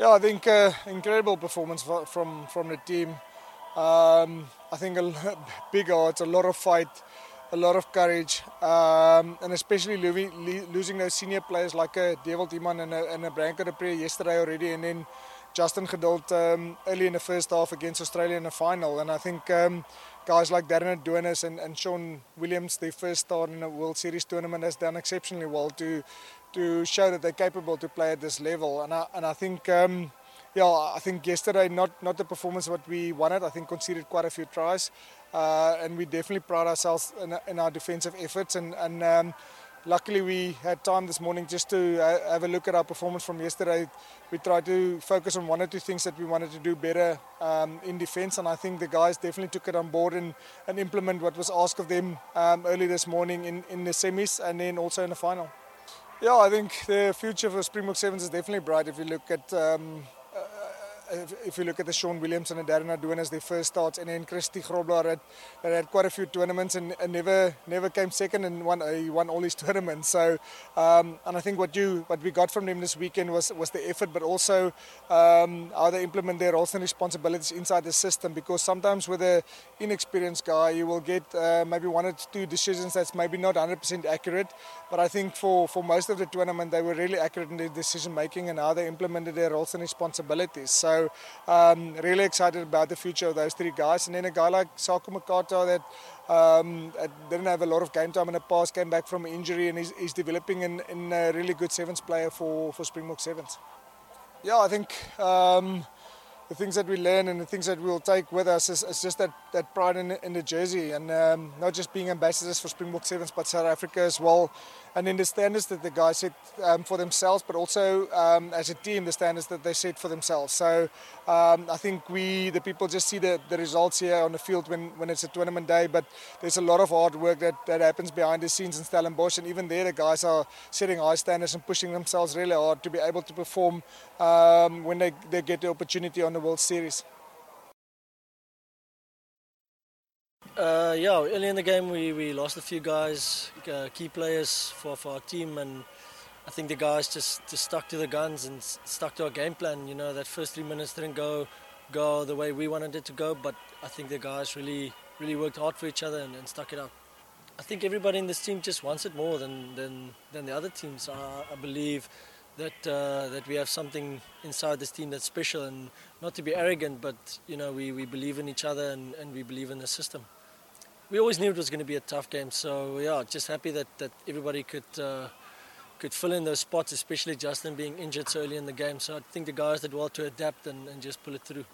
Yeah, I think uh, incredible performance from from the team. Um, I think a big hearts, a lot of fight, a lot of courage, um, and especially losing those senior players like a uh, Devil and a, and a Branco du Preez yesterday already, and then Justin Geduld um, early in the first half against Australia in the final. And I think um, guys like Darren Adonis and, and Shaun Williams, their first start in a World Series tournament, has done exceptionally well to to show that they're capable to play at this level. And I, and I think. Um, yeah, I think yesterday not not the performance what we wanted. I think conceded quite a few tries, uh, and we definitely proud ourselves in, in our defensive efforts. And, and um, luckily we had time this morning just to uh, have a look at our performance from yesterday. We tried to focus on one or two things that we wanted to do better um, in defence, and I think the guys definitely took it on board and, and implement what was asked of them um, early this morning in, in the semis and then also in the final. Yeah, I think the future for Springbok Sevens is definitely bright if you look at um, if you look at the Shaun Williams and Darren as their first starts, and then Christie Grobbelaar had, had quite a few tournaments and, and never never came second and won, uh, he won all his tournaments. So, um, and I think what you what we got from them this weekend was was the effort, but also um, how they implement their roles and responsibilities inside the system. Because sometimes with an inexperienced guy, you will get uh, maybe one or two decisions that's maybe not 100% accurate. But I think for for most of the tournament, they were really accurate in their decision making and how they implemented their roles and responsibilities. So. So um, really excited about the future of those three guys. And then a guy like Sako Makata that um, didn't have a lot of game time in the past, came back from injury and he's, he's developing in, in, a really good sevens player for, for Springbok Sevens. Yeah, I think um, the things that we learn and the things that we'll take with us is, is just that, that pride in, in the jersey and um, not just being ambassadors for Springbok Sevens but South Africa as well. And then the standards that the guys set um, for themselves but also um, as a team the standards that they set for themselves. So um, I think we the people just see the, the results here on the field when, when it's a tournament day but there's a lot of hard work that, that happens behind the scenes in Stellenbosch. And even there the guys are setting high standards and pushing themselves really hard to be able to perform um, when they, they get the opportunity on the World Series. Uh, yeah, early in the game we, we lost a few guys, uh, key players for, for our team, and I think the guys just, just stuck to the guns and stuck to our game plan. You know, that first three minutes didn't go go the way we wanted it to go, but I think the guys really really worked hard for each other and, and stuck it out. I think everybody in this team just wants it more than than, than the other teams. I, I believe that uh, that we have something inside this team that's special and not to be arrogant but you know we, we believe in each other and, and we believe in the system. We always knew it was going to be a tough game so yeah just happy that, that everybody could uh, could fill in those spots especially Justin being injured so early in the game. So I think the guys did well to adapt and, and just pull it through